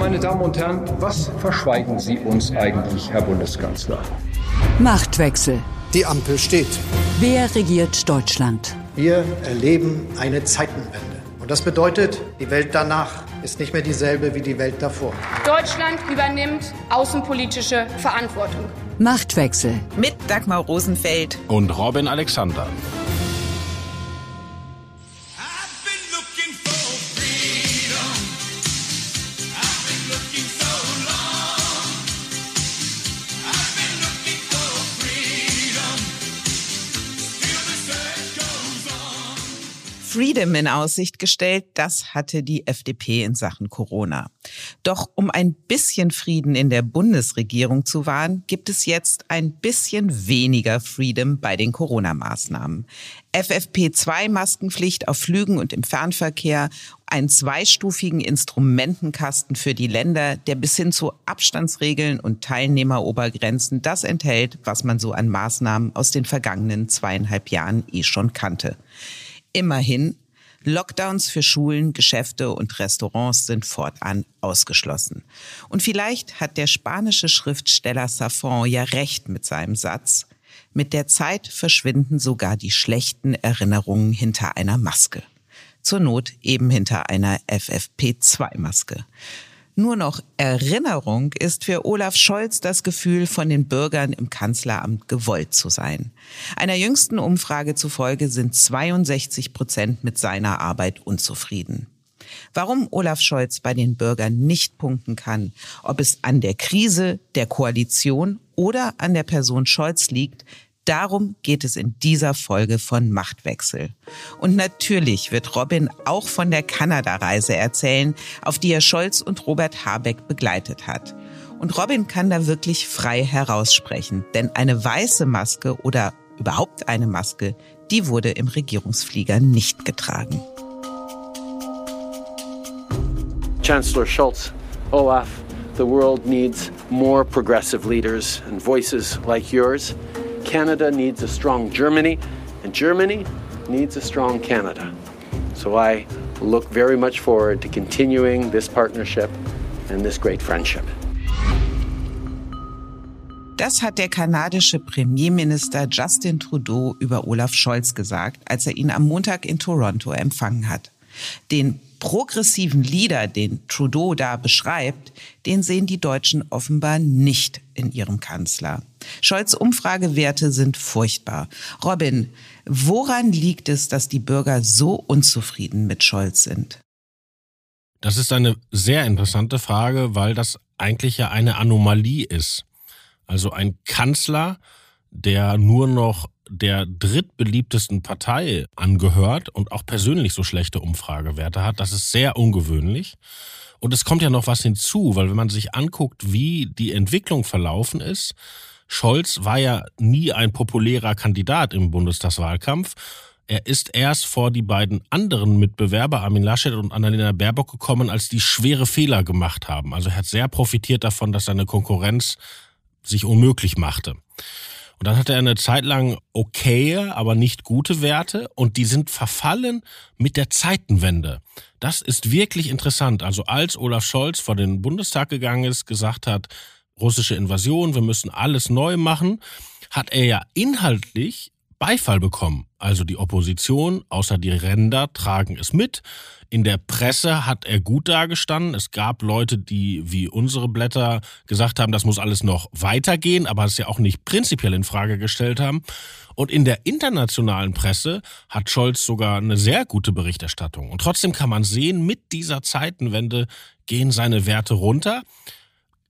Meine Damen und Herren, was verschweigen Sie uns eigentlich, Herr Bundeskanzler? Machtwechsel. Die Ampel steht. Wer regiert Deutschland? Wir erleben eine Zeitenwende. Und das bedeutet, die Welt danach ist nicht mehr dieselbe wie die Welt davor. Deutschland übernimmt außenpolitische Verantwortung. Machtwechsel. Mit Dagmar Rosenfeld und Robin Alexander. Freedom in Aussicht gestellt, das hatte die FDP in Sachen Corona. Doch um ein bisschen Frieden in der Bundesregierung zu wahren, gibt es jetzt ein bisschen weniger Freedom bei den Corona-Maßnahmen. FFP2-Maskenpflicht auf Flügen und im Fernverkehr, einen zweistufigen Instrumentenkasten für die Länder, der bis hin zu Abstandsregeln und Teilnehmerobergrenzen das enthält, was man so an Maßnahmen aus den vergangenen zweieinhalb Jahren eh schon kannte. Immerhin, Lockdowns für Schulen, Geschäfte und Restaurants sind fortan ausgeschlossen. Und vielleicht hat der spanische Schriftsteller Safon ja recht mit seinem Satz. Mit der Zeit verschwinden sogar die schlechten Erinnerungen hinter einer Maske. Zur Not eben hinter einer FFP2-Maske. Nur noch Erinnerung ist für Olaf Scholz das Gefühl, von den Bürgern im Kanzleramt gewollt zu sein. Einer jüngsten Umfrage zufolge sind 62 Prozent mit seiner Arbeit unzufrieden. Warum Olaf Scholz bei den Bürgern nicht punkten kann, ob es an der Krise, der Koalition oder an der Person Scholz liegt, Darum geht es in dieser Folge von Machtwechsel. Und natürlich wird Robin auch von der Kanada-Reise erzählen, auf die er Scholz und Robert Habeck begleitet hat. Und Robin kann da wirklich frei heraussprechen, denn eine weiße Maske oder überhaupt eine Maske, die wurde im Regierungsflieger nicht getragen. Chancellor Scholz, Olaf, the world needs more progressive leaders and voices like yours. Canada needs a strong Germany, and Germany needs a strong Canada. So I look very much forward to continuing this partnership and this great friendship. Das hat der kanadische Premierminister Justin Trudeau über Olaf Scholz gesagt, als er ihn am Montag in Toronto empfangen hat. Den progressiven Leader, den Trudeau da beschreibt, den sehen die Deutschen offenbar nicht in ihrem Kanzler. Scholz Umfragewerte sind furchtbar. Robin, woran liegt es, dass die Bürger so unzufrieden mit Scholz sind? Das ist eine sehr interessante Frage, weil das eigentlich ja eine Anomalie ist. Also ein Kanzler, der nur noch der drittbeliebtesten Partei angehört und auch persönlich so schlechte Umfragewerte hat. Das ist sehr ungewöhnlich. Und es kommt ja noch was hinzu, weil wenn man sich anguckt, wie die Entwicklung verlaufen ist, Scholz war ja nie ein populärer Kandidat im Bundestagswahlkampf. Er ist erst vor die beiden anderen Mitbewerber, Armin Laschet und Annalena Baerbock, gekommen, als die schwere Fehler gemacht haben. Also er hat sehr profitiert davon, dass seine Konkurrenz sich unmöglich machte. Und dann hatte er eine Zeit lang okay, aber nicht gute Werte und die sind verfallen mit der Zeitenwende. Das ist wirklich interessant. Also als Olaf Scholz vor den Bundestag gegangen ist, gesagt hat, russische Invasion, wir müssen alles neu machen, hat er ja inhaltlich Beifall bekommen. Also die Opposition, außer die Ränder, tragen es mit. In der Presse hat er gut dargestanden. Es gab Leute, die wie unsere Blätter gesagt haben, das muss alles noch weitergehen, aber es ja auch nicht prinzipiell in Frage gestellt haben. Und in der internationalen Presse hat Scholz sogar eine sehr gute Berichterstattung. Und trotzdem kann man sehen, mit dieser Zeitenwende gehen seine Werte runter.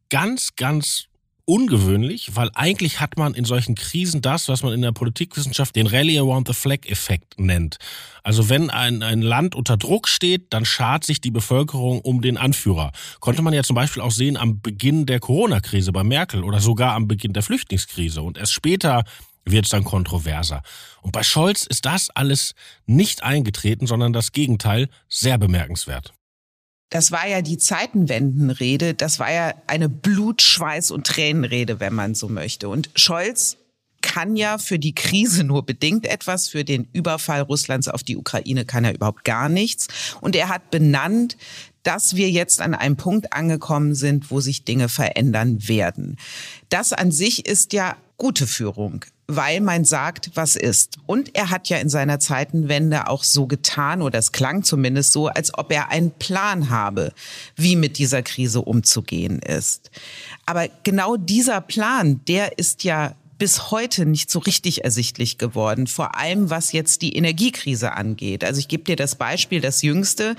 Ganz, ganz ungewöhnlich, weil eigentlich hat man in solchen Krisen das, was man in der Politikwissenschaft den Rally Around the Flag-Effekt nennt. Also wenn ein, ein Land unter Druck steht, dann schart sich die Bevölkerung um den Anführer. Konnte man ja zum Beispiel auch sehen am Beginn der Corona-Krise bei Merkel oder sogar am Beginn der Flüchtlingskrise. Und erst später wird es dann kontroverser. Und bei Scholz ist das alles nicht eingetreten, sondern das Gegenteil sehr bemerkenswert. Das war ja die Zeitenwendenrede. Das war ja eine Blut, Schweiß und Tränenrede, wenn man so möchte. Und Scholz kann ja für die Krise nur bedingt etwas. Für den Überfall Russlands auf die Ukraine kann er überhaupt gar nichts. Und er hat benannt, dass wir jetzt an einem Punkt angekommen sind, wo sich Dinge verändern werden. Das an sich ist ja gute Führung weil man sagt, was ist. Und er hat ja in seiner Zeitenwende auch so getan, oder es klang zumindest so, als ob er einen Plan habe, wie mit dieser Krise umzugehen ist. Aber genau dieser Plan, der ist ja bis heute nicht so richtig ersichtlich geworden, vor allem was jetzt die Energiekrise angeht. Also ich gebe dir das Beispiel, das jüngste.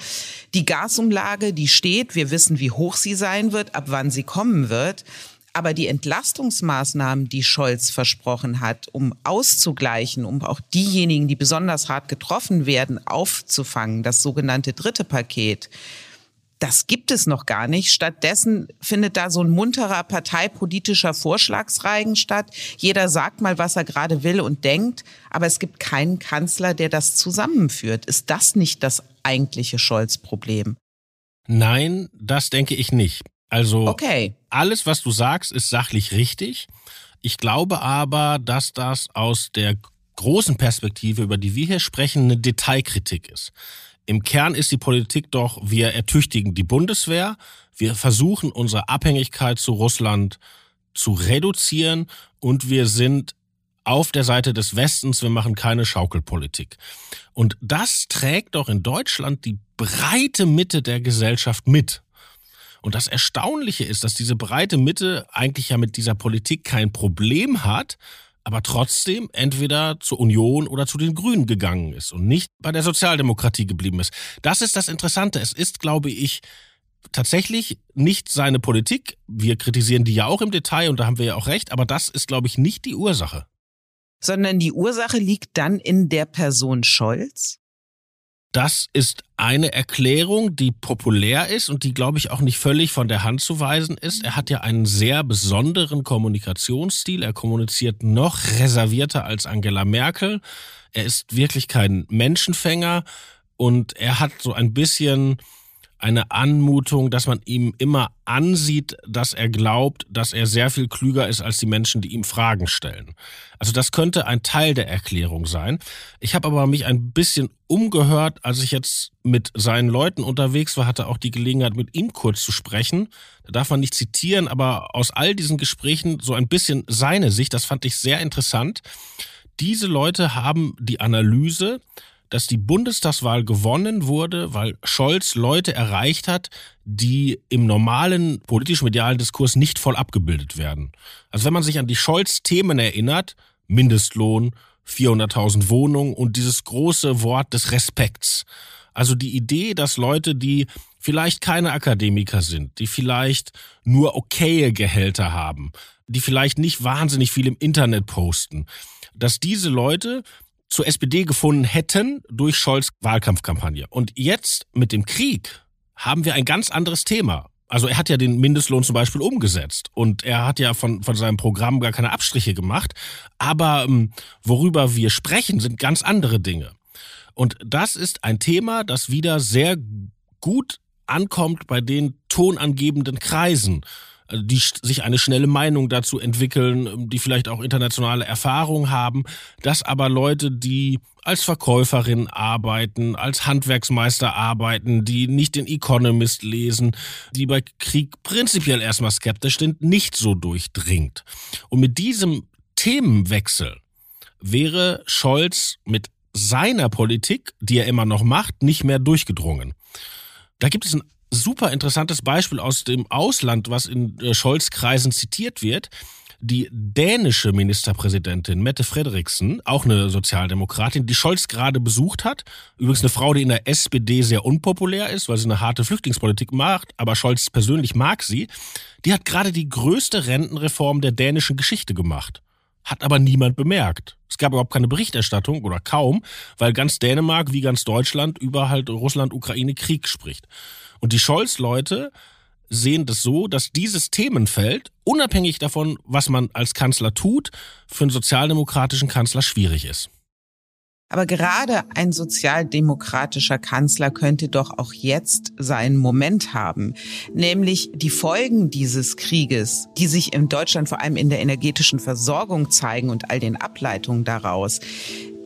Die Gasumlage, die steht, wir wissen, wie hoch sie sein wird, ab wann sie kommen wird. Aber die Entlastungsmaßnahmen, die Scholz versprochen hat, um auszugleichen, um auch diejenigen, die besonders hart getroffen werden, aufzufangen, das sogenannte dritte Paket, das gibt es noch gar nicht. Stattdessen findet da so ein munterer parteipolitischer Vorschlagsreigen statt. Jeder sagt mal, was er gerade will und denkt, aber es gibt keinen Kanzler, der das zusammenführt. Ist das nicht das eigentliche Scholz-Problem? Nein, das denke ich nicht. Also okay. alles, was du sagst, ist sachlich richtig. Ich glaube aber, dass das aus der großen Perspektive, über die wir hier sprechen, eine Detailkritik ist. Im Kern ist die Politik doch, wir ertüchtigen die Bundeswehr, wir versuchen unsere Abhängigkeit zu Russland zu reduzieren und wir sind auf der Seite des Westens, wir machen keine Schaukelpolitik. Und das trägt doch in Deutschland die breite Mitte der Gesellschaft mit. Und das Erstaunliche ist, dass diese breite Mitte eigentlich ja mit dieser Politik kein Problem hat, aber trotzdem entweder zur Union oder zu den Grünen gegangen ist und nicht bei der Sozialdemokratie geblieben ist. Das ist das Interessante. Es ist, glaube ich, tatsächlich nicht seine Politik. Wir kritisieren die ja auch im Detail und da haben wir ja auch recht, aber das ist, glaube ich, nicht die Ursache. Sondern die Ursache liegt dann in der Person Scholz? Das ist eine Erklärung, die populär ist und die, glaube ich, auch nicht völlig von der Hand zu weisen ist. Er hat ja einen sehr besonderen Kommunikationsstil. Er kommuniziert noch reservierter als Angela Merkel. Er ist wirklich kein Menschenfänger und er hat so ein bisschen eine Anmutung, dass man ihm immer ansieht, dass er glaubt, dass er sehr viel klüger ist als die Menschen, die ihm Fragen stellen. Also das könnte ein Teil der Erklärung sein. Ich habe aber mich ein bisschen umgehört, als ich jetzt mit seinen Leuten unterwegs war, hatte auch die Gelegenheit, mit ihm kurz zu sprechen. Da darf man nicht zitieren, aber aus all diesen Gesprächen so ein bisschen seine Sicht, das fand ich sehr interessant. Diese Leute haben die Analyse, dass die Bundestagswahl gewonnen wurde, weil Scholz Leute erreicht hat, die im normalen politisch-medialen Diskurs nicht voll abgebildet werden. Also wenn man sich an die Scholz-Themen erinnert, Mindestlohn, 400.000 Wohnungen und dieses große Wort des Respekts. Also die Idee, dass Leute, die vielleicht keine Akademiker sind, die vielleicht nur okaye Gehälter haben, die vielleicht nicht wahnsinnig viel im Internet posten, dass diese Leute zur SPD gefunden hätten durch Scholz Wahlkampfkampagne. Und jetzt mit dem Krieg haben wir ein ganz anderes Thema. Also er hat ja den Mindestlohn zum Beispiel umgesetzt und er hat ja von, von seinem Programm gar keine Abstriche gemacht. Aber ähm, worüber wir sprechen, sind ganz andere Dinge. Und das ist ein Thema, das wieder sehr gut ankommt bei den tonangebenden Kreisen die sich eine schnelle Meinung dazu entwickeln, die vielleicht auch internationale Erfahrung haben, dass aber Leute, die als Verkäuferin arbeiten, als Handwerksmeister arbeiten, die nicht den Economist lesen, die bei Krieg prinzipiell erstmal skeptisch sind, nicht so durchdringt. Und mit diesem Themenwechsel wäre Scholz mit seiner Politik, die er immer noch macht, nicht mehr durchgedrungen. Da gibt es ein super interessantes Beispiel aus dem Ausland, was in äh, Scholz-Kreisen zitiert wird. Die dänische Ministerpräsidentin Mette Frederiksen, auch eine Sozialdemokratin, die Scholz gerade besucht hat. Übrigens eine Frau, die in der SPD sehr unpopulär ist, weil sie eine harte Flüchtlingspolitik macht, aber Scholz persönlich mag sie. Die hat gerade die größte Rentenreform der dänischen Geschichte gemacht. Hat aber niemand bemerkt. Es gab überhaupt keine Berichterstattung oder kaum, weil ganz Dänemark wie ganz Deutschland über halt Russland-Ukraine-Krieg spricht. Und die Scholz-Leute sehen das so, dass dieses Themenfeld, unabhängig davon, was man als Kanzler tut, für einen sozialdemokratischen Kanzler schwierig ist. Aber gerade ein sozialdemokratischer Kanzler könnte doch auch jetzt seinen Moment haben, nämlich die Folgen dieses Krieges, die sich in Deutschland vor allem in der energetischen Versorgung zeigen und all den Ableitungen daraus,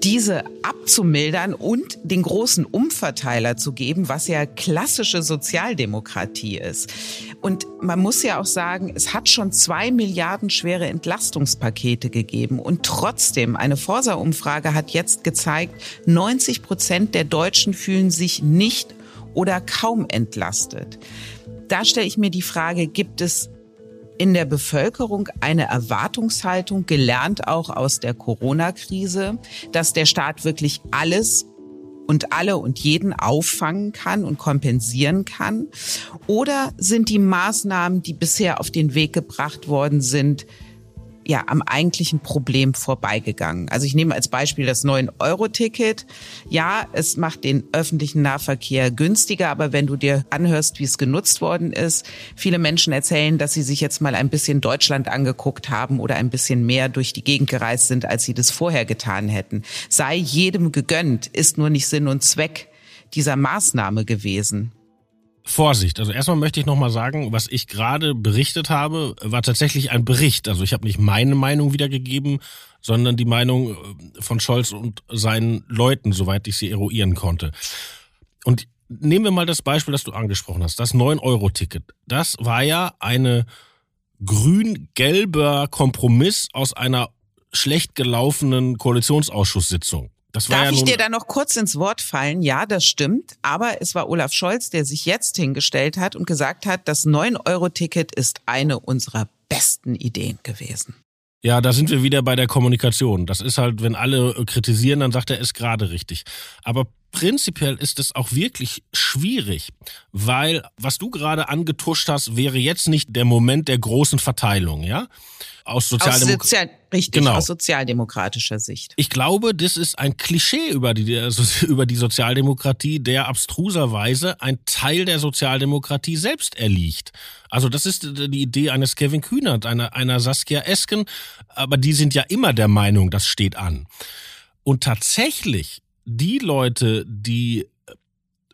diese abzumildern und den großen Umverteiler zu geben, was ja klassische Sozialdemokratie ist. Und man muss ja auch sagen, es hat schon zwei Milliarden schwere Entlastungspakete gegeben. Und trotzdem, eine Forsa-Umfrage hat jetzt gezeigt, 90 Prozent der Deutschen fühlen sich nicht oder kaum entlastet. Da stelle ich mir die Frage, gibt es in der Bevölkerung eine Erwartungshaltung, gelernt auch aus der Corona-Krise, dass der Staat wirklich alles und alle und jeden auffangen kann und kompensieren kann? Oder sind die Maßnahmen, die bisher auf den Weg gebracht worden sind, ja am eigentlichen Problem vorbeigegangen. Also ich nehme als Beispiel das 9-Euro-Ticket. Ja, es macht den öffentlichen Nahverkehr günstiger, aber wenn du dir anhörst, wie es genutzt worden ist, viele Menschen erzählen, dass sie sich jetzt mal ein bisschen Deutschland angeguckt haben oder ein bisschen mehr durch die Gegend gereist sind, als sie das vorher getan hätten. Sei jedem gegönnt, ist nur nicht Sinn und Zweck dieser Maßnahme gewesen. Vorsicht. Also erstmal möchte ich nochmal sagen, was ich gerade berichtet habe, war tatsächlich ein Bericht. Also ich habe nicht meine Meinung wiedergegeben, sondern die Meinung äh, von Scholz und seinen Leuten, soweit ich sie eruieren konnte. Und nehmen wir mal das Beispiel, das du angesprochen hast, das 9-Euro-Ticket. Das war ja eine grün-gelber Kompromiss aus einer schlecht gelaufenen Koalitionsausschusssitzung. Darf ja ich dir da noch kurz ins Wort fallen? Ja, das stimmt. Aber es war Olaf Scholz, der sich jetzt hingestellt hat und gesagt hat, das 9-Euro-Ticket ist eine unserer besten Ideen gewesen. Ja, da sind wir wieder bei der Kommunikation. Das ist halt, wenn alle kritisieren, dann sagt er, ist gerade richtig. Aber prinzipiell ist es auch wirklich schwierig, weil was du gerade angetuscht hast, wäre jetzt nicht der Moment der großen Verteilung, ja? aus, Sozialdemok aus Sozial richtig, genau. aus sozialdemokratischer Sicht. Ich glaube, das ist ein Klischee über die, also über die Sozialdemokratie, der abstruserweise ein Teil der Sozialdemokratie selbst erliegt. Also das ist die Idee eines Kevin Kühnert, einer, einer Saskia Esken, aber die sind ja immer der Meinung, das steht an. Und tatsächlich, die Leute, die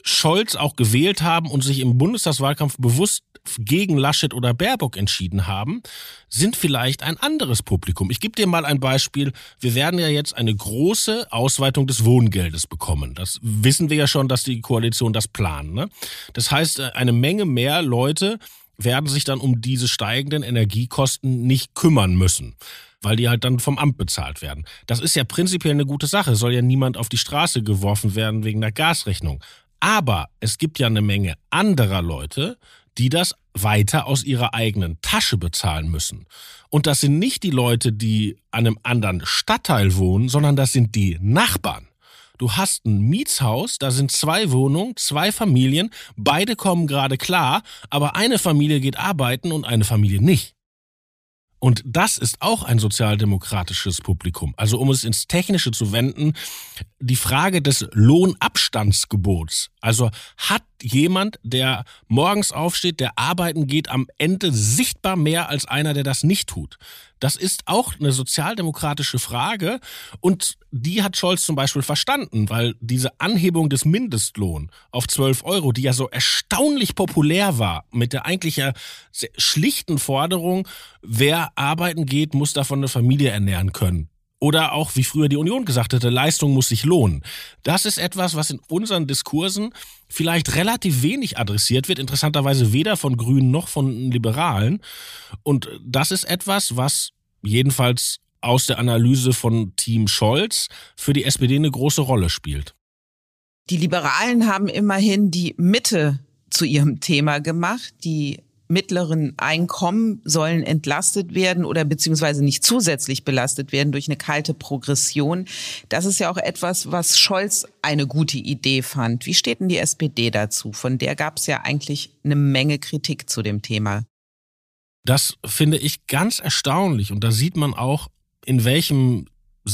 Scholz auch gewählt haben und sich im Bundestagswahlkampf bewusst gegen Laschet oder Baerbock entschieden haben, sind vielleicht ein anderes Publikum. Ich gebe dir mal ein Beispiel. Wir werden ja jetzt eine große Ausweitung des Wohngeldes bekommen. Das wissen wir ja schon, dass die Koalition das plant. Ne? Das heißt, äh, eine Menge mehr Leute werden sich dann um diese steigenden Energiekosten nicht kümmern müssen weil die halt dann vom Amt bezahlt werden. Das ist ja prinzipiell eine gute Sache. Soll ja niemand auf die Straße geworfen werden wegen der Gasrechnung. Aber es gibt ja eine Menge anderer Leute, die das weiter aus ihrer eigenen Tasche bezahlen müssen. Und das sind nicht die Leute, die an einem anderen Stadtteil wohnen, sondern das sind die Nachbarn. Du hast ein Mietshaus, da sind zwei Wohnungen, zwei Familien, beide kommen gerade klar, aber eine Familie geht arbeiten und eine Familie nicht. Und das ist auch ein sozialdemokratisches Publikum. Also um es ins Technische zu wenden, die Frage des Lohnabstandsgebots. Also hat jemand, der morgens aufsteht, der arbeiten geht, am Ende sichtbar mehr als einer, der das nicht tut? Das ist auch eine sozialdemokratische Frage und die hat Scholz zum Beispiel verstanden, weil diese Anhebung des Mindestlohn auf 12 Euro, die ja so erstaunlich populär war, mit der eigentlich ja schlichten Forderung, wer arbeiten geht, muss davon eine Familie ernähren können. Oder auch, wie früher die Union gesagt hätte, Leistung muss sich lohnen. Das ist etwas, was in unseren Diskursen vielleicht relativ wenig adressiert wird, interessanterweise weder von Grünen noch von Liberalen. Und das ist etwas, was jedenfalls aus der Analyse von Team Scholz für die SPD eine große Rolle spielt. Die Liberalen haben immerhin die Mitte zu ihrem Thema gemacht, die mittleren Einkommen sollen entlastet werden oder beziehungsweise nicht zusätzlich belastet werden durch eine kalte Progression. Das ist ja auch etwas, was Scholz eine gute Idee fand. Wie steht denn die SPD dazu? Von der gab es ja eigentlich eine Menge Kritik zu dem Thema. Das finde ich ganz erstaunlich und da sieht man auch, in welchem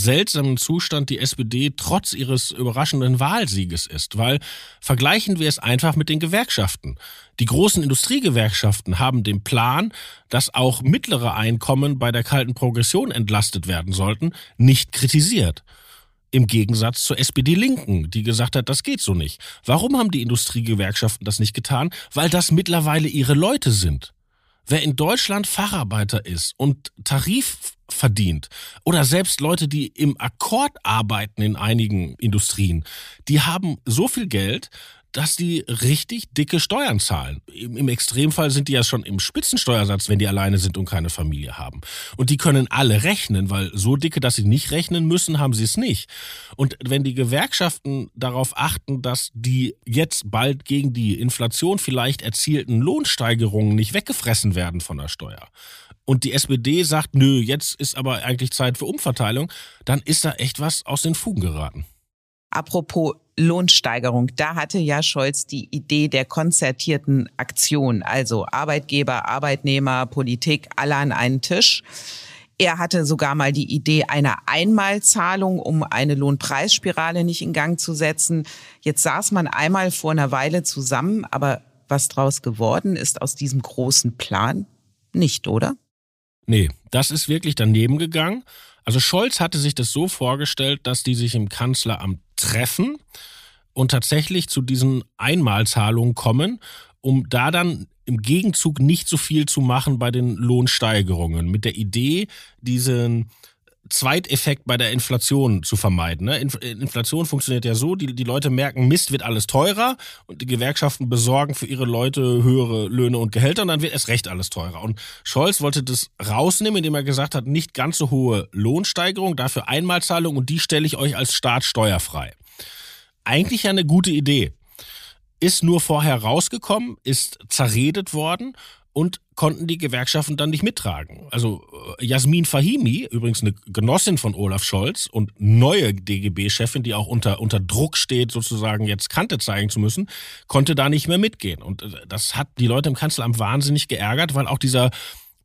seltsamen Zustand die SPD trotz ihres überraschenden Wahlsieges ist, weil vergleichen wir es einfach mit den Gewerkschaften. Die großen Industriegewerkschaften haben den Plan, dass auch mittlere Einkommen bei der kalten Progression entlastet werden sollten, nicht kritisiert. Im Gegensatz zur SPD-Linken, die gesagt hat, das geht so nicht. Warum haben die Industriegewerkschaften das nicht getan? Weil das mittlerweile ihre Leute sind. Wer in Deutschland Facharbeiter ist und Tarif verdient oder selbst Leute, die im Akkord arbeiten in einigen Industrien, die haben so viel Geld, dass die richtig dicke Steuern zahlen. Im, Extremfall sind die ja schon im Spitzensteuersatz, wenn die alleine sind und keine Familie haben. Und die können alle rechnen, weil so dicke, dass sie nicht rechnen müssen, haben sie es nicht. Und wenn die Gewerkschaften darauf achten, dass die jetzt bald gegen die Inflation vielleicht erzielten Lohnsteigerungen nicht weggefressen werden von der Steuer, und die SPD sagt, nö, jetzt ist aber eigentlich Zeit für Umverteilung, dann ist da echt was aus den Fugen geraten. Apropos Lohnsteigerung, da hatte ja Scholz die Idee der konzertierten Aktion, also Arbeitgeber, Arbeitnehmer, Politik, alle an einen Tisch. Er hatte sogar mal die Idee einer Einmalzahlung, um eine Lohnpreisspirale nicht in Gang zu setzen. Jetzt saß man einmal vor einer Weile zusammen, aber was draus geworden ist aus diesem großen Plan? Nicht, oder? Nee, das ist wirklich daneben gegangen. Also Scholz hatte sich das so vorgestellt, dass die sich im Kanzleramt treffen und tatsächlich zu diesen Einmalzahlungen kommen, um da dann im Gegenzug nicht so viel zu machen bei den Lohnsteigerungen. Mit der Idee, diesen Zweiteffekt bei der Inflation zu vermeiden. Ne? Inflation funktioniert ja so, die, die Leute merken, Mist wird alles teurer und die Gewerkschaften besorgen für ihre Leute höhere Löhne und Gehälter und dann wird es recht alles teurer. Und Scholz wollte das rausnehmen, indem er gesagt hat, nicht ganz so hohe Lohnsteigerung, dafür Einmalzahlung und die stelle ich euch als Staat steuerfrei. Eigentlich ja eine gute Idee. Ist nur vorher rausgekommen, ist zerredet worden und konnten die Gewerkschaften dann nicht mittragen. Also äh, Jasmin Fahimi, übrigens eine Genossin von Olaf Scholz und neue DGB-Chefin, die auch unter, unter Druck steht, sozusagen jetzt Kante zeigen zu müssen, konnte da nicht mehr mitgehen. Und äh, das hat die Leute im Kanzleramt wahnsinnig geärgert, weil auch dieser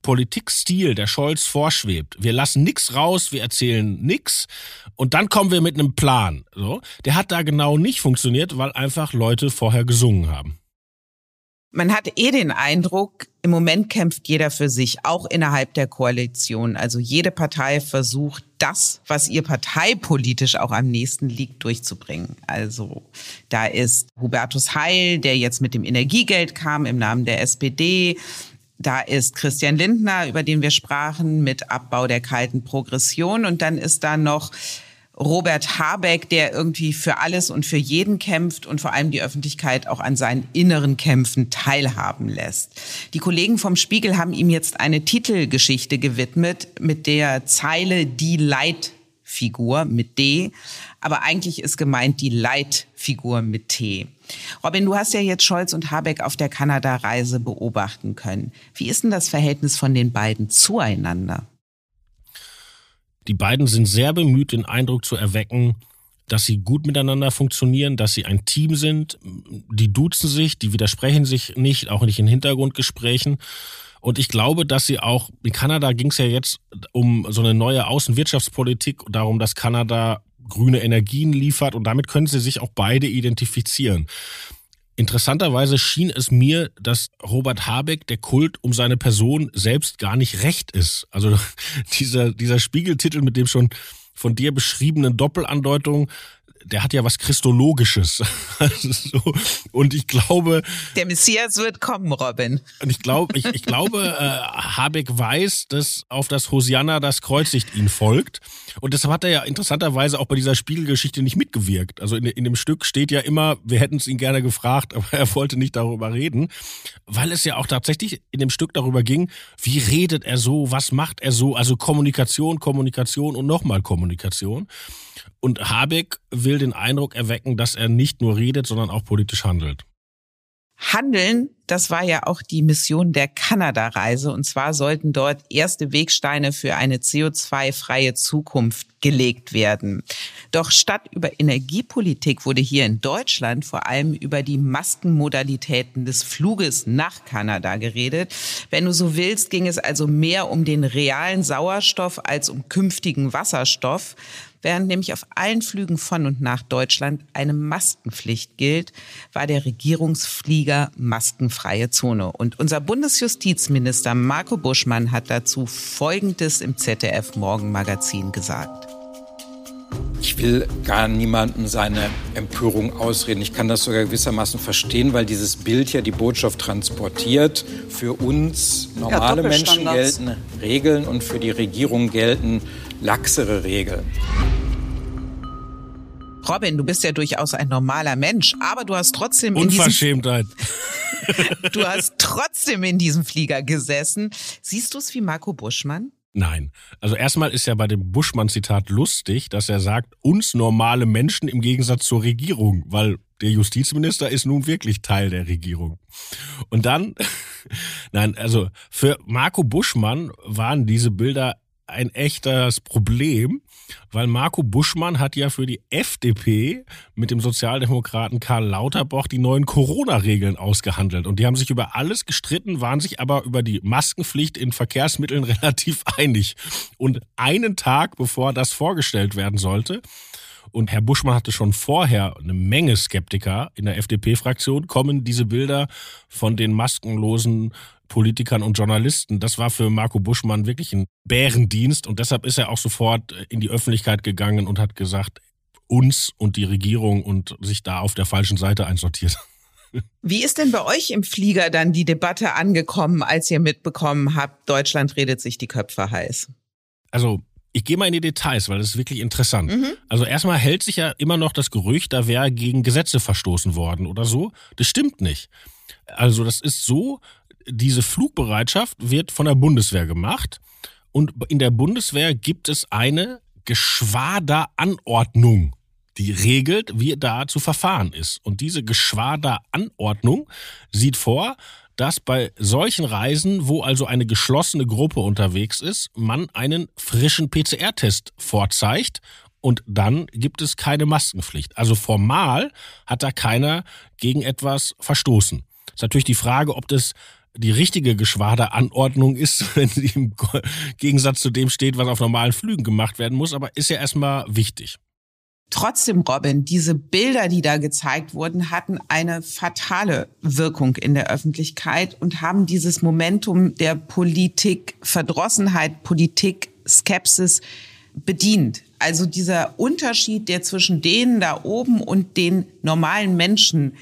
Politikstil, der Scholz vorschwebt. Wir lassen nichts raus, wir erzählen nichts und dann kommen wir mit einem Plan. So, der hat da genau nicht funktioniert, weil einfach Leute vorher gesungen haben. Man hat eh den Eindruck, im Moment kämpft jeder für sich, auch innerhalb der Koalition. Also jede Partei versucht, das, was ihr parteipolitisch auch am nächsten liegt, durchzubringen. Also da ist Hubertus Heil, der jetzt mit dem Energiegeld kam im Namen der SPD. Da ist Christian Lindner, über den wir sprachen, mit Abbau der kalten Progression. Und dann ist da noch Robert Habeck, der irgendwie für alles und für jeden kämpft und vor allem die Öffentlichkeit auch an seinen inneren Kämpfen teilhaben lässt. Die Kollegen vom Spiegel haben ihm jetzt eine Titelgeschichte gewidmet mit der Zeile Die Leitfigur mit D, aber eigentlich ist gemeint die Leitfigur mit T. Robin, du hast ja jetzt Scholz und Habeck auf der Kanada-Reise beobachten können. Wie ist denn das Verhältnis von den beiden zueinander? Die beiden sind sehr bemüht, den Eindruck zu erwecken, dass sie gut miteinander funktionieren, dass sie ein Team sind. Die duzen sich, die widersprechen sich nicht, auch nicht in Hintergrundgesprächen. Und ich glaube, dass sie auch, in Kanada ging es ja jetzt um so eine neue Außenwirtschaftspolitik, darum, dass Kanada grüne Energien liefert und damit können sie sich auch beide identifizieren. Interessanterweise schien es mir, dass Robert Habeck der Kult um seine Person selbst gar nicht recht ist. Also dieser, dieser Spiegeltitel mit dem schon von dir beschriebenen Doppelandeutung, der hat ja was Christologisches. so. Und ich glaube. Der Messias wird kommen, Robin. Und ich glaube, ich, ich glaube, äh, Habeck weiß, dass auf das Hosianna das Kreuzigt ihn folgt. Und deshalb hat er ja interessanterweise auch bei dieser Spiegelgeschichte nicht mitgewirkt. Also in, in dem Stück steht ja immer, wir hätten es ihn gerne gefragt, aber er wollte nicht darüber reden, weil es ja auch tatsächlich in dem Stück darüber ging, wie redet er so, was macht er so, also Kommunikation, Kommunikation und nochmal Kommunikation. Und Habeck will den Eindruck erwecken, dass er nicht nur redet, sondern auch politisch handelt. Handeln, das war ja auch die Mission der Kanada-Reise. Und zwar sollten dort erste Wegsteine für eine CO2-freie Zukunft gelegt werden. Doch statt über Energiepolitik wurde hier in Deutschland vor allem über die Maskenmodalitäten des Fluges nach Kanada geredet. Wenn du so willst, ging es also mehr um den realen Sauerstoff als um künftigen Wasserstoff. Während nämlich auf allen Flügen von und nach Deutschland eine Maskenpflicht gilt, war der Regierungsflieger maskenfreie Zone. Und unser Bundesjustizminister Marco Buschmann hat dazu Folgendes im ZDF Morgenmagazin gesagt. Ich will gar niemandem seine Empörung ausreden. Ich kann das sogar gewissermaßen verstehen, weil dieses Bild ja die Botschaft transportiert. Für uns normale ja, Menschen gelten Regeln und für die Regierung gelten laxere Regeln. Robin, du bist ja durchaus ein normaler Mensch, aber du hast trotzdem Unverschämtheit. du hast trotzdem in diesem Flieger gesessen. Siehst du es wie Marco Buschmann? Nein. Also erstmal ist ja bei dem Buschmann-Zitat lustig, dass er sagt, uns normale Menschen im Gegensatz zur Regierung, weil der Justizminister ist nun wirklich Teil der Regierung. Und dann, nein, also für Marco Buschmann waren diese Bilder ein echtes Problem, weil Marco Buschmann hat ja für die FDP mit dem Sozialdemokraten Karl Lauterbach die neuen Corona-Regeln ausgehandelt. Und die haben sich über alles gestritten, waren sich aber über die Maskenpflicht in Verkehrsmitteln relativ einig. Und einen Tag bevor das vorgestellt werden sollte, und Herr Buschmann hatte schon vorher eine Menge Skeptiker in der FDP-Fraktion, kommen diese Bilder von den maskenlosen Politikern und Journalisten. Das war für Marco Buschmann wirklich ein Bärendienst und deshalb ist er auch sofort in die Öffentlichkeit gegangen und hat gesagt, uns und die Regierung und sich da auf der falschen Seite einsortiert. Wie ist denn bei euch im Flieger dann die Debatte angekommen, als ihr mitbekommen habt, Deutschland redet sich die Köpfe heiß? Also ich gehe mal in die Details, weil das ist wirklich interessant. Mhm. Also erstmal hält sich ja immer noch das Gerücht, da wäre gegen Gesetze verstoßen worden oder so. Das stimmt nicht. Also das ist so, diese Flugbereitschaft wird von der Bundeswehr gemacht und in der Bundeswehr gibt es eine Geschwaderanordnung, die regelt, wie da zu verfahren ist. Und diese Geschwaderanordnung sieht vor, dass bei solchen Reisen, wo also eine geschlossene Gruppe unterwegs ist, man einen frischen PCR-Test vorzeigt und dann gibt es keine Maskenpflicht. Also formal hat da keiner gegen etwas verstoßen. Ist natürlich die Frage, ob das die richtige Geschwaderanordnung ist, wenn sie im Gegensatz zu dem steht, was auf normalen Flügen gemacht werden muss, aber ist ja erstmal wichtig. Trotzdem, Robin, diese Bilder, die da gezeigt wurden, hatten eine fatale Wirkung in der Öffentlichkeit und haben dieses Momentum der Politik-Verdrossenheit, Politik-Skepsis bedient. Also dieser Unterschied, der zwischen denen da oben und den normalen Menschen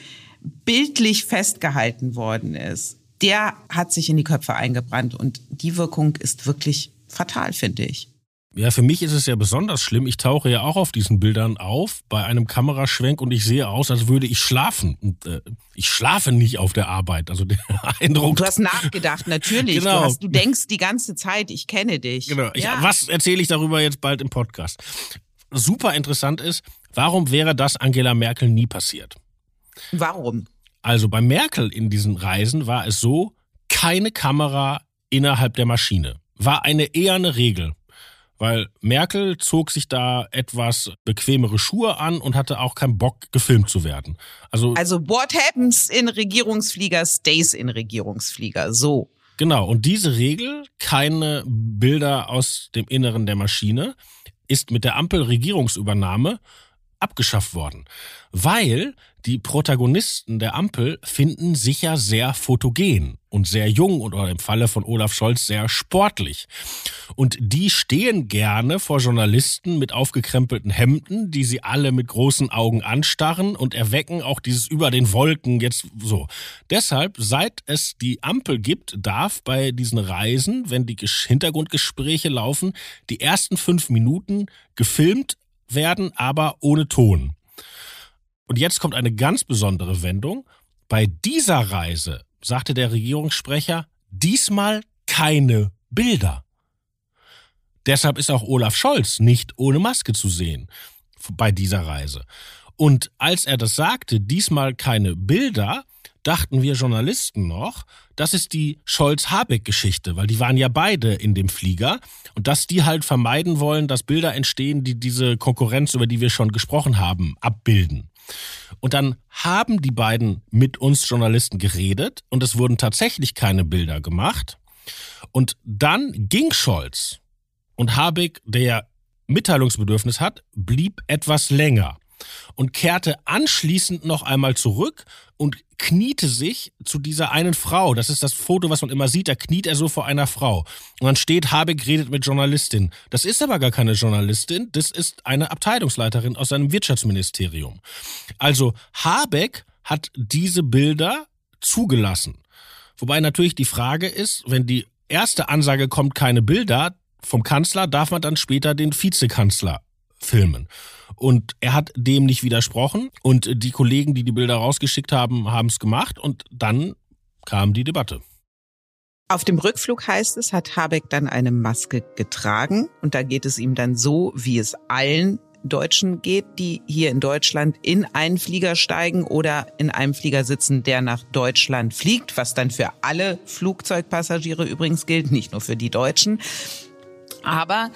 bildlich festgehalten worden ist, der hat sich in die Köpfe eingebrannt und die Wirkung ist wirklich fatal, finde ich. Ja, für mich ist es ja besonders schlimm. Ich tauche ja auch auf diesen Bildern auf bei einem Kameraschwenk und ich sehe aus, als würde ich schlafen. Und äh, ich schlafe nicht auf der Arbeit. Also der Eindruck. Du hast nachgedacht, natürlich. Genau. Du, hast, du denkst die ganze Zeit, ich kenne dich. Genau. Ich, Was erzähle ich darüber jetzt bald im Podcast? Super interessant ist, warum wäre das Angela Merkel nie passiert? Warum? Also bei Merkel in diesen Reisen war es so, keine Kamera innerhalb der Maschine. War eine eher eine Regel weil Merkel zog sich da etwas bequemere Schuhe an und hatte auch keinen Bock, gefilmt zu werden. Also, also what happens in Regierungsflieger stays in Regierungsflieger, so. Genau, und diese Regel, keine Bilder aus dem Inneren der Maschine, ist mit der Ampel-Regierungsübernahme abgeschafft worden, weil die Protagonisten der Ampel finden sich ja sehr fotogen und sehr jung oder im Falle von Olaf Scholz sehr sportlich. Und die stehen gerne vor Journalisten mit aufgekrempelten Hemden, die sie alle mit großen Augen anstarren und erwecken auch dieses über den Wolken jetzt so. Deshalb, seit es die Ampel gibt, darf bei diesen Reisen, wenn die Hintergrundgespräche laufen, die ersten fünf Minuten gefilmt werden, aber ohne Ton. Und jetzt kommt eine ganz besondere Wendung. Bei dieser Reise, sagte der Regierungssprecher, diesmal keine Bilder. Deshalb ist auch Olaf Scholz nicht ohne Maske zu sehen bei dieser Reise. Und als er das sagte, diesmal keine Bilder, dachten wir Journalisten noch, das ist die Scholz-Habeck-Geschichte, weil die waren ja beide in dem Flieger und dass die halt vermeiden wollen, dass Bilder entstehen, die diese Konkurrenz, über die wir schon gesprochen haben, abbilden. Und dann haben die beiden mit uns Journalisten geredet und es wurden tatsächlich keine Bilder gemacht. Und dann ging Scholz und Habeck, der Mitteilungsbedürfnis hat, blieb etwas länger. Und kehrte anschließend noch einmal zurück und kniete sich zu dieser einen Frau. Das ist das Foto, was man immer sieht. Da kniet er so vor einer Frau. Und dann steht, Habeck redet mit Journalistin. Das ist aber gar keine Journalistin. Das ist eine Abteilungsleiterin aus seinem Wirtschaftsministerium. Also Habeck hat diese Bilder zugelassen. Wobei natürlich die Frage ist, wenn die erste Ansage kommt, keine Bilder vom Kanzler, darf man dann später den Vizekanzler filmen. Und er hat dem nicht widersprochen und die Kollegen, die die Bilder rausgeschickt haben, haben es gemacht und dann kam die Debatte. Auf dem Rückflug heißt es, hat Habeck dann eine Maske getragen und da geht es ihm dann so, wie es allen Deutschen geht, die hier in Deutschland in einen Flieger steigen oder in einem Flieger sitzen, der nach Deutschland fliegt, was dann für alle Flugzeugpassagiere übrigens gilt, nicht nur für die Deutschen. Aber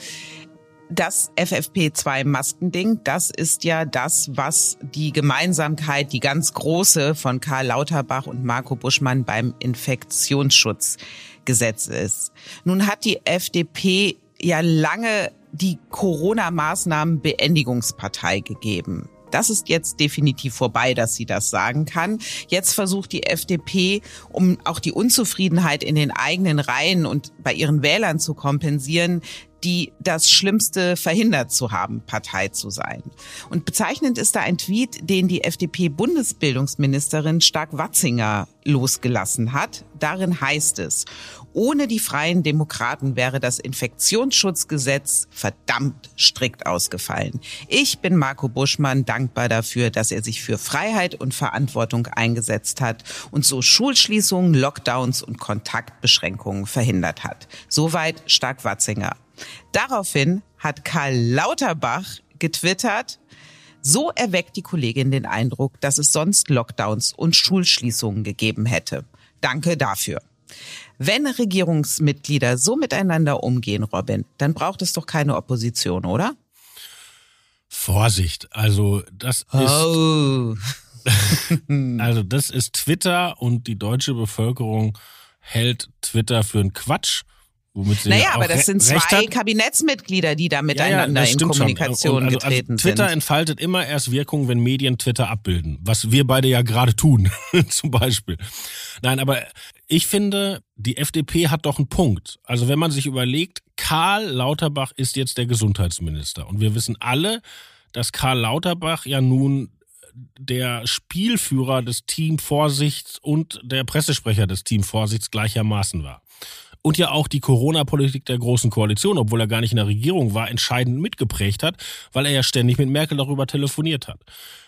das FFP2-Maskending, das ist ja das, was die Gemeinsamkeit, die ganz große von Karl Lauterbach und Marco Buschmann beim Infektionsschutzgesetz ist. Nun hat die FDP ja lange die Corona-Maßnahmen-Beendigungspartei gegeben. Das ist jetzt definitiv vorbei, dass sie das sagen kann. Jetzt versucht die FDP, um auch die Unzufriedenheit in den eigenen Reihen und bei ihren Wählern zu kompensieren, die das Schlimmste verhindert zu haben, Partei zu sein. Und bezeichnend ist da ein Tweet, den die FDP-Bundesbildungsministerin Stark-Watzinger losgelassen hat. Darin heißt es, ohne die freien Demokraten wäre das Infektionsschutzgesetz verdammt strikt ausgefallen. Ich bin Marco Buschmann dankbar dafür, dass er sich für Freiheit und Verantwortung eingesetzt hat und so Schulschließungen, Lockdowns und Kontaktbeschränkungen verhindert hat. Soweit Stark-Watzinger. Daraufhin hat Karl Lauterbach getwittert, so erweckt die Kollegin den Eindruck, dass es sonst Lockdowns und Schulschließungen gegeben hätte. Danke dafür. Wenn Regierungsmitglieder so miteinander umgehen, Robin, dann braucht es doch keine Opposition, oder? Vorsicht, also das ist oh. also das ist Twitter und die deutsche Bevölkerung hält Twitter für einen Quatsch Womit sie naja, aber das sind zwei Kabinettsmitglieder, die da miteinander ja, ja, in Kommunikation also, getreten Twitter sind. Twitter entfaltet immer erst Wirkung, wenn Medien Twitter abbilden. Was wir beide ja gerade tun, zum Beispiel. Nein, aber ich finde, die FDP hat doch einen Punkt. Also wenn man sich überlegt, Karl Lauterbach ist jetzt der Gesundheitsminister. Und wir wissen alle, dass Karl Lauterbach ja nun der Spielführer des Team Vorsichts und der Pressesprecher des Team Vorsichts gleichermaßen war und ja auch die Corona-Politik der Großen Koalition, obwohl er gar nicht in der Regierung war, entscheidend mitgeprägt hat, weil er ja ständig mit Merkel darüber telefoniert hat.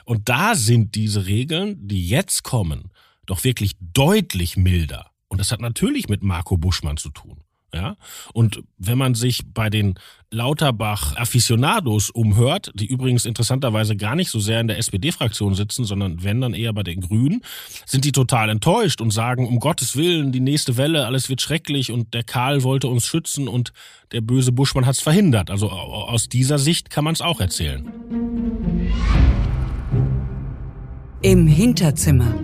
Und da sind diese Regeln, die jetzt kommen, doch wirklich deutlich milder. Und das hat natürlich mit Marco Buschmann zu tun. Ja? Und wenn man sich bei den Lauterbach-Aficionados umhört, die übrigens interessanterweise gar nicht so sehr in der SPD-Fraktion sitzen, sondern wenn dann eher bei den Grünen, sind die total enttäuscht und sagen, um Gottes Willen, die nächste Welle, alles wird schrecklich und der Karl wollte uns schützen und der böse Buschmann hat es verhindert. Also aus dieser Sicht kann man es auch erzählen. Im Hinterzimmer.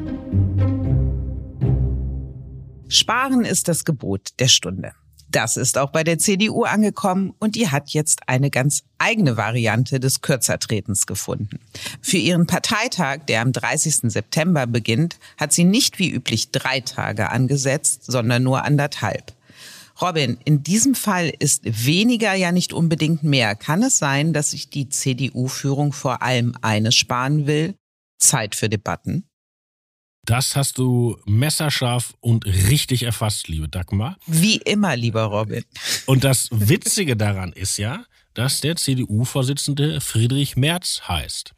Sparen ist das Gebot der Stunde. Das ist auch bei der CDU angekommen und die hat jetzt eine ganz eigene Variante des Kürzertretens gefunden. Für ihren Parteitag, der am 30. September beginnt, hat sie nicht wie üblich drei Tage angesetzt, sondern nur anderthalb. Robin, in diesem Fall ist weniger ja nicht unbedingt mehr. Kann es sein, dass sich die CDU-Führung vor allem eines sparen will? Zeit für Debatten? Das hast du messerscharf und richtig erfasst, liebe Dagmar. Wie immer, lieber Robin. Und das Witzige daran ist ja, dass der CDU-Vorsitzende Friedrich Merz heißt.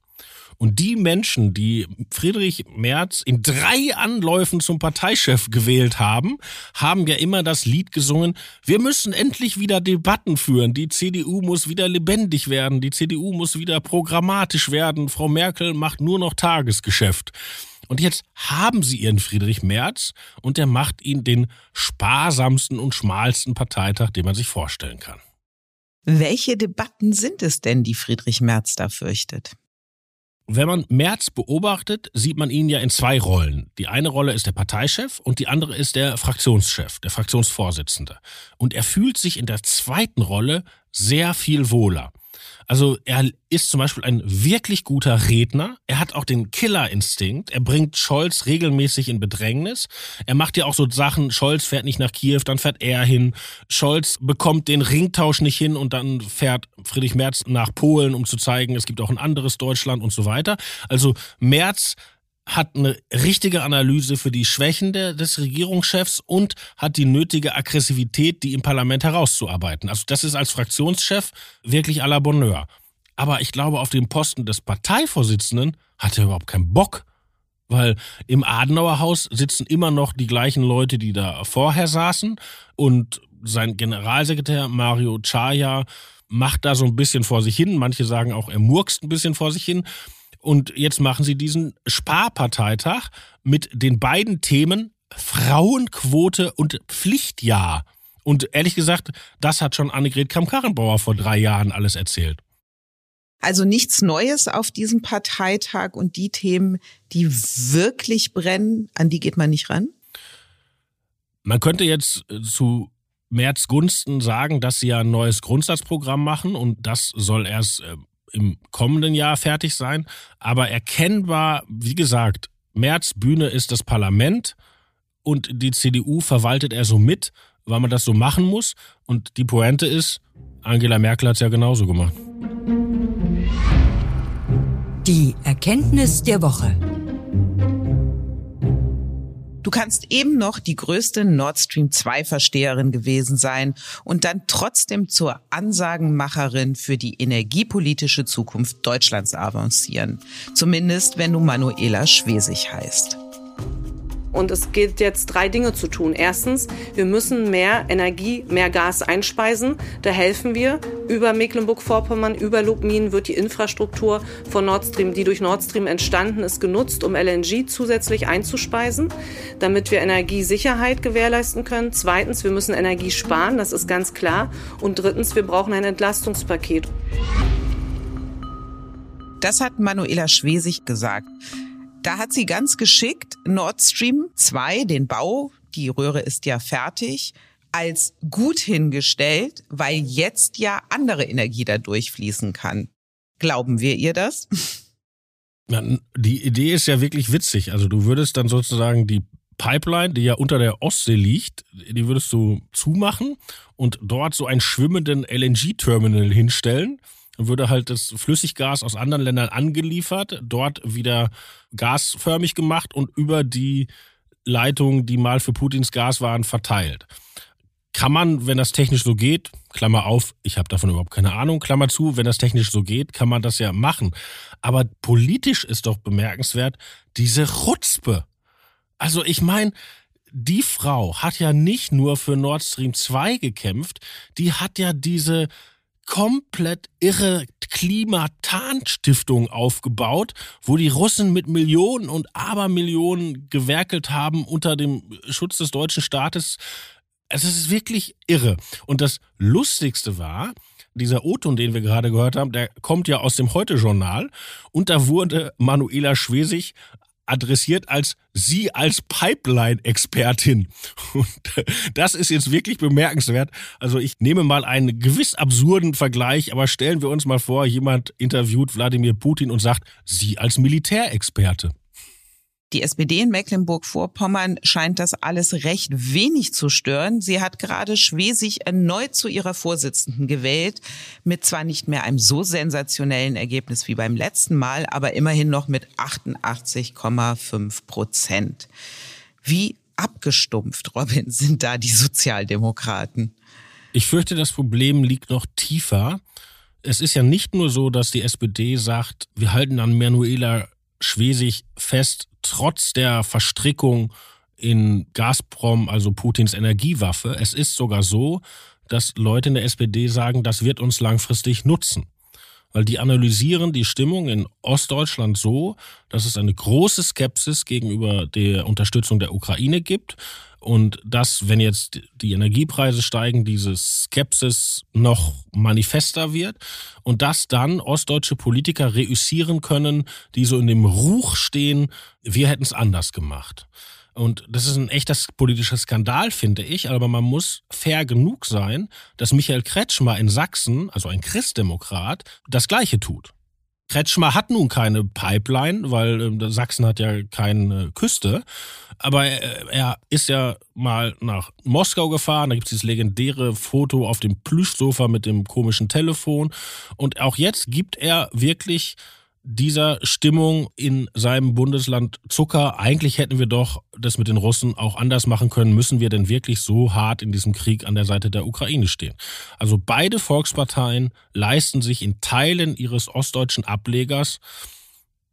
Und die Menschen, die Friedrich Merz in drei Anläufen zum Parteichef gewählt haben, haben ja immer das Lied gesungen, wir müssen endlich wieder Debatten führen, die CDU muss wieder lebendig werden, die CDU muss wieder programmatisch werden, Frau Merkel macht nur noch Tagesgeschäft. Und jetzt haben sie ihren Friedrich Merz und der macht ihn den sparsamsten und schmalsten Parteitag, den man sich vorstellen kann. Welche Debatten sind es denn, die Friedrich Merz da fürchtet? Wenn man Merz beobachtet, sieht man ihn ja in zwei Rollen. Die eine Rolle ist der Parteichef und die andere ist der Fraktionschef, der Fraktionsvorsitzende. Und er fühlt sich in der zweiten Rolle sehr viel wohler. Also er ist zum Beispiel ein wirklich guter Redner. Er hat auch den Killerinstinkt. Er bringt Scholz regelmäßig in Bedrängnis. Er macht ja auch so Sachen, Scholz fährt nicht nach Kiew, dann fährt er hin. Scholz bekommt den Ringtausch nicht hin und dann fährt Friedrich Merz nach Polen, um zu zeigen, es gibt auch ein anderes Deutschland und so weiter. Also Merz hat eine richtige Analyse für die Schwächen der, des Regierungschefs und hat die nötige Aggressivität, die im Parlament herauszuarbeiten. Also das ist als Fraktionschef wirklich à la Bonheur. Aber ich glaube, auf dem Posten des Parteivorsitzenden hat er überhaupt keinen Bock. Weil im Adenauerhaus sitzen immer noch die gleichen Leute, die da vorher saßen. Und sein Generalsekretär Mario Chaya macht da so ein bisschen vor sich hin. Manche sagen auch, er murkst ein bisschen vor sich hin. Und jetzt machen sie diesen Sparparteitag mit den beiden Themen Frauenquote und Pflichtjahr. Und ehrlich gesagt, das hat schon Annegret Kamm-Karrenbauer vor drei Jahren alles erzählt. Also nichts Neues auf diesem Parteitag und die Themen, die wirklich brennen, an die geht man nicht ran? Man könnte jetzt äh, zu Merz Gunsten sagen, dass sie ja ein neues Grundsatzprogramm machen und das soll erst äh, im kommenden Jahr fertig sein. Aber erkennbar, wie gesagt, März Bühne ist das Parlament und die CDU verwaltet er so mit, weil man das so machen muss. Und die Pointe ist, Angela Merkel hat es ja genauso gemacht. Die Erkenntnis der Woche. Du kannst eben noch die größte Nord Stream 2 Versteherin gewesen sein und dann trotzdem zur Ansagenmacherin für die energiepolitische Zukunft Deutschlands avancieren. Zumindest wenn du Manuela Schwesig heißt. Und es gilt jetzt drei Dinge zu tun. Erstens, wir müssen mehr Energie, mehr Gas einspeisen. Da helfen wir. Über Mecklenburg-Vorpommern, über Lubmin wird die Infrastruktur von Nord Stream, die durch Nord Stream entstanden ist, genutzt, um LNG zusätzlich einzuspeisen, damit wir Energiesicherheit gewährleisten können. Zweitens, wir müssen Energie sparen, das ist ganz klar. Und drittens, wir brauchen ein Entlastungspaket. Das hat Manuela Schwesig gesagt. Da hat sie ganz geschickt Nord Stream 2, den Bau, die Röhre ist ja fertig, als gut hingestellt, weil jetzt ja andere Energie da durchfließen kann. Glauben wir ihr das? Die Idee ist ja wirklich witzig. Also du würdest dann sozusagen die Pipeline, die ja unter der Ostsee liegt, die würdest du zumachen und dort so einen schwimmenden LNG-Terminal hinstellen würde halt das Flüssiggas aus anderen Ländern angeliefert, dort wieder gasförmig gemacht und über die Leitungen, die mal für Putins Gas waren, verteilt. Kann man, wenn das technisch so geht, Klammer auf, ich habe davon überhaupt keine Ahnung, Klammer zu, wenn das technisch so geht, kann man das ja machen. Aber politisch ist doch bemerkenswert diese Rutzpe. Also ich meine, die Frau hat ja nicht nur für Nord Stream 2 gekämpft, die hat ja diese komplett irre Klimatanstiftung aufgebaut, wo die Russen mit Millionen und Abermillionen gewerkelt haben unter dem Schutz des deutschen Staates. Es ist wirklich irre. Und das Lustigste war, dieser O-Ton, den wir gerade gehört haben, der kommt ja aus dem Heute-Journal und da wurde Manuela Schwesig adressiert als Sie als Pipeline-Expertin. Und das ist jetzt wirklich bemerkenswert. Also ich nehme mal einen gewiss absurden Vergleich, aber stellen wir uns mal vor, jemand interviewt Wladimir Putin und sagt, Sie als Militärexperte. Die SPD in Mecklenburg-Vorpommern scheint das alles recht wenig zu stören. Sie hat gerade Schwesig erneut zu ihrer Vorsitzenden gewählt, mit zwar nicht mehr einem so sensationellen Ergebnis wie beim letzten Mal, aber immerhin noch mit 88,5 Prozent. Wie abgestumpft, Robin, sind da die Sozialdemokraten? Ich fürchte, das Problem liegt noch tiefer. Es ist ja nicht nur so, dass die SPD sagt, wir halten an Manuela Schwesig fest, trotz der Verstrickung in Gazprom, also Putins Energiewaffe. Es ist sogar so, dass Leute in der SPD sagen, das wird uns langfristig nutzen. Weil die analysieren die Stimmung in Ostdeutschland so, dass es eine große Skepsis gegenüber der Unterstützung der Ukraine gibt und dass, wenn jetzt die Energiepreise steigen, diese Skepsis noch manifester wird und dass dann ostdeutsche Politiker reüssieren können, die so in dem Ruch stehen, wir hätten es anders gemacht. Und das ist ein echter politischer Skandal, finde ich. Aber man muss fair genug sein, dass Michael Kretschmer in Sachsen, also ein Christdemokrat, das Gleiche tut. Kretschmer hat nun keine Pipeline, weil äh, Sachsen hat ja keine Küste. Aber er, er ist ja mal nach Moskau gefahren. Da gibt es dieses legendäre Foto auf dem Plüschsofa mit dem komischen Telefon. Und auch jetzt gibt er wirklich dieser Stimmung in seinem Bundesland Zucker. Eigentlich hätten wir doch das mit den Russen auch anders machen können. Müssen wir denn wirklich so hart in diesem Krieg an der Seite der Ukraine stehen? Also beide Volksparteien leisten sich in Teilen ihres ostdeutschen Ablegers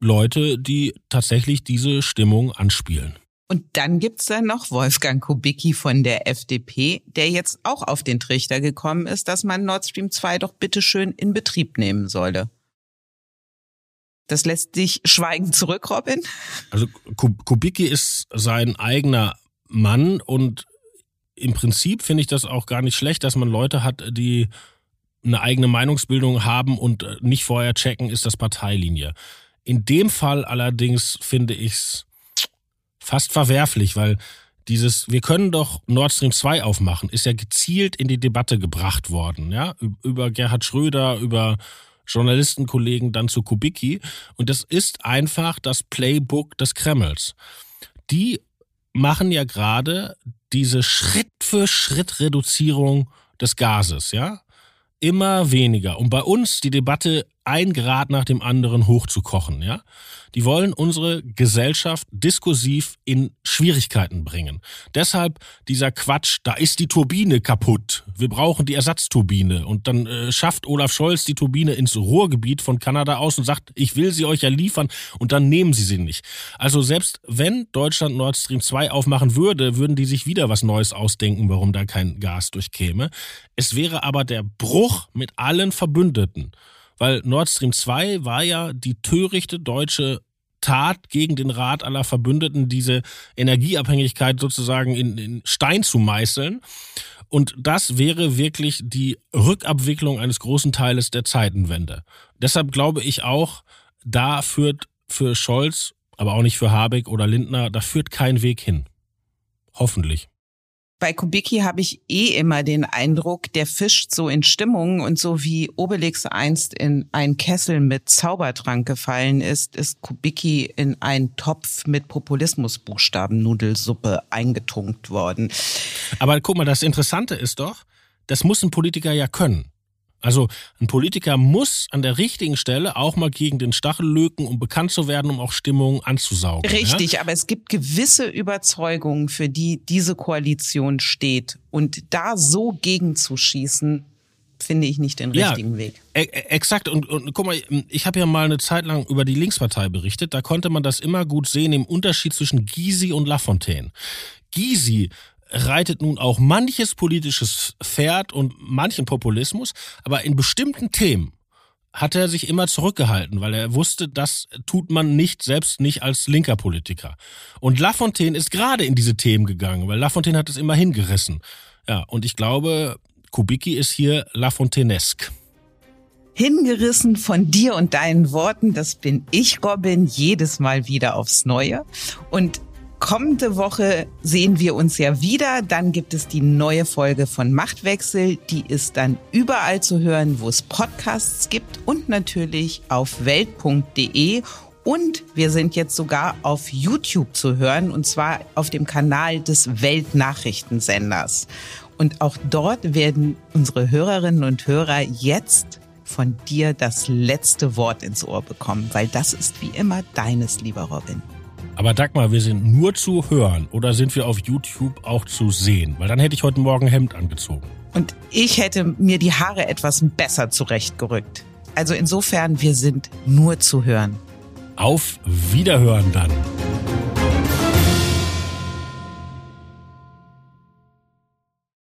Leute, die tatsächlich diese Stimmung anspielen. Und dann gibt's da noch Wolfgang Kubicki von der FDP, der jetzt auch auf den Trichter gekommen ist, dass man Nord Stream 2 doch bitteschön in Betrieb nehmen solle. Das lässt dich schweigend zurück, Robin. Also Kubicki ist sein eigener Mann und im Prinzip finde ich das auch gar nicht schlecht, dass man Leute hat, die eine eigene Meinungsbildung haben und nicht vorher checken, ist das Parteilinie. In dem Fall allerdings finde ich es fast verwerflich, weil dieses, wir können doch Nord Stream 2 aufmachen, ist ja gezielt in die Debatte gebracht worden, ja, über Gerhard Schröder, über Journalistenkollegen dann zu Kubicki. Und das ist einfach das Playbook des Kremls. Die machen ja gerade diese Schritt für Schritt Reduzierung des Gases, ja? Immer weniger. Und bei uns die Debatte ein Grad nach dem anderen hochzukochen, ja? Die wollen unsere Gesellschaft diskursiv in Schwierigkeiten bringen. Deshalb dieser Quatsch, da ist die Turbine kaputt. Wir brauchen die Ersatzturbine. Und dann äh, schafft Olaf Scholz die Turbine ins Ruhrgebiet von Kanada aus und sagt, ich will sie euch ja liefern und dann nehmen sie sie nicht. Also selbst wenn Deutschland Nord Stream 2 aufmachen würde, würden die sich wieder was Neues ausdenken, warum da kein Gas durchkäme. Es wäre aber der Bruch mit allen Verbündeten. Weil Nord Stream 2 war ja die törichte deutsche Tat gegen den Rat aller Verbündeten, diese Energieabhängigkeit sozusagen in, in Stein zu meißeln. Und das wäre wirklich die Rückabwicklung eines großen Teiles der Zeitenwende. Deshalb glaube ich auch, da führt für Scholz, aber auch nicht für Habeck oder Lindner, da führt kein Weg hin. Hoffentlich bei Kubicki habe ich eh immer den Eindruck, der fischt so in Stimmung und so wie Obelix einst in einen Kessel mit Zaubertrank gefallen ist, ist Kubicki in einen Topf mit Populismusbuchstaben-Nudelsuppe eingetunkt worden. Aber guck mal, das Interessante ist doch, das muss ein Politiker ja können. Also ein Politiker muss an der richtigen Stelle auch mal gegen den Stachel löken, um bekannt zu werden, um auch Stimmung anzusaugen. Richtig, ja? aber es gibt gewisse Überzeugungen, für die diese Koalition steht. Und da so gegenzuschießen, finde ich nicht den richtigen ja, Weg. E-, e exakt. Und, und guck mal, ich habe ja mal eine Zeit lang über die Linkspartei berichtet. Da konnte man das immer gut sehen im Unterschied zwischen Gysi und Lafontaine. Gysi reitet nun auch manches politisches Pferd und manchen Populismus, aber in bestimmten Themen hat er sich immer zurückgehalten, weil er wusste, das tut man nicht, selbst nicht als linker Politiker. Und Lafontaine ist gerade in diese Themen gegangen, weil Lafontaine hat es immer hingerissen. Ja, und ich glaube, Kubicki ist hier Lafontainesque. Hingerissen von dir und deinen Worten, das bin ich, Robin, jedes Mal wieder aufs Neue. Und Kommende Woche sehen wir uns ja wieder. Dann gibt es die neue Folge von Machtwechsel. Die ist dann überall zu hören, wo es Podcasts gibt und natürlich auf welt.de. Und wir sind jetzt sogar auf YouTube zu hören und zwar auf dem Kanal des Weltnachrichtensenders. Und auch dort werden unsere Hörerinnen und Hörer jetzt von dir das letzte Wort ins Ohr bekommen, weil das ist wie immer deines, lieber Robin. Aber Dagmar, wir sind nur zu hören oder sind wir auf YouTube auch zu sehen? Weil dann hätte ich heute Morgen Hemd angezogen. Und ich hätte mir die Haare etwas besser zurechtgerückt. Also insofern, wir sind nur zu hören. Auf Wiederhören dann.